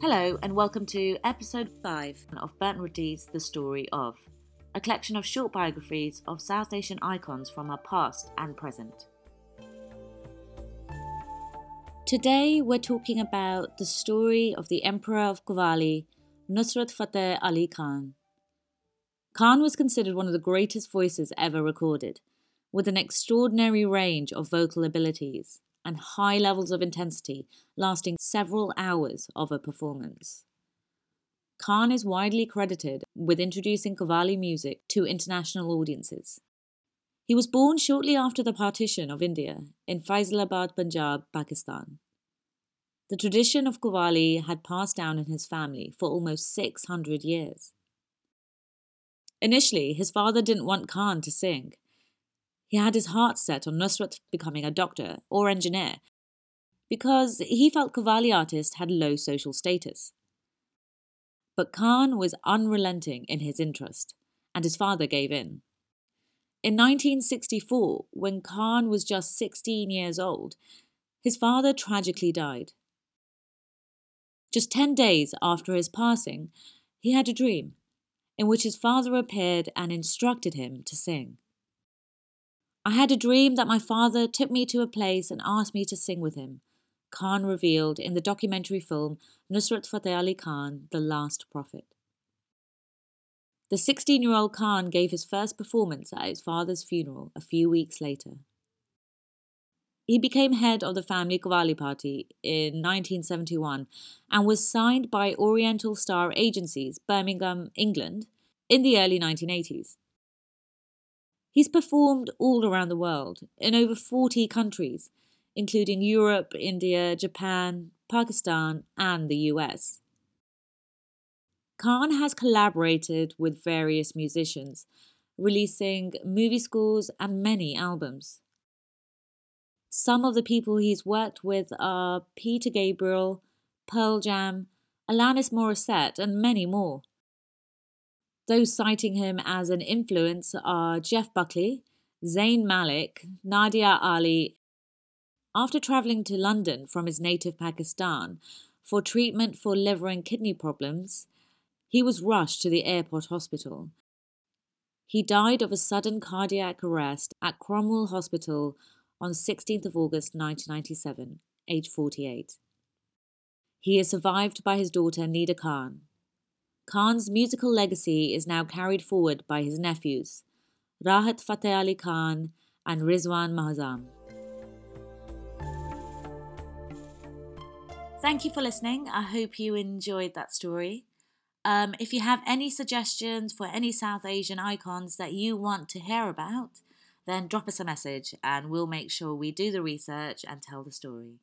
Hello, and welcome to episode 5 of Burnt Roti's The Story of, a collection of short biographies of South Asian icons from our past and present. Today, we're talking about the story of the Emperor of Qawwali, Nusrat Fateh Ali Khan. Khan was considered one of the greatest voices ever recorded, with an extraordinary range of vocal abilities and high levels of intensity lasting several hours of a performance. Khan is widely credited with introducing Qawwali music to international audiences. He was born shortly after the partition of India in Faisalabad, Punjab, Pakistan. The tradition of Qawwali had passed down in his family for almost 600 years. Initially, his father didn't want Khan to sing, he had his heart set on Nusrat becoming a doctor or engineer because he felt Qawwali artists had low social status. But Khan was unrelenting in his interest, and his father gave in. In 1964, when Khan was just 16 years old, his father tragically died. Just 10 days after his passing, he had a dream in which his father appeared and instructed him to sing. I had a dream that my father took me to a place and asked me to sing with him, Khan revealed in the documentary film Nusrat Fateh Ali Khan, The Last Prophet. The 16 year old Khan gave his first performance at his father's funeral a few weeks later. He became head of the family Qawwali party in 1971 and was signed by Oriental Star Agencies, Birmingham, England, in the early 1980s. He's performed all around the world, in over 40 countries, including Europe, India, Japan, Pakistan, and the US. Khan has collaborated with various musicians, releasing movie scores and many albums. Some of the people he's worked with are Peter Gabriel, Pearl Jam, Alanis Morissette, and many more. Those citing him as an influence are Jeff Buckley, Zayn Malik, Nadia Ali. After travelling to London from his native Pakistan for treatment for liver and kidney problems, he was rushed to the airport hospital. He died of a sudden cardiac arrest at Cromwell Hospital on 16th of August 1997, age 48. He is survived by his daughter Nida Khan. Khan's musical legacy is now carried forward by his nephews, Rahat Fateh Ali Khan and Rizwan Muazzam. Thank you for listening. I hope you enjoyed that story. Um, if you have any suggestions for any South Asian icons that you want to hear about, then drop us a message and we'll make sure we do the research and tell the story.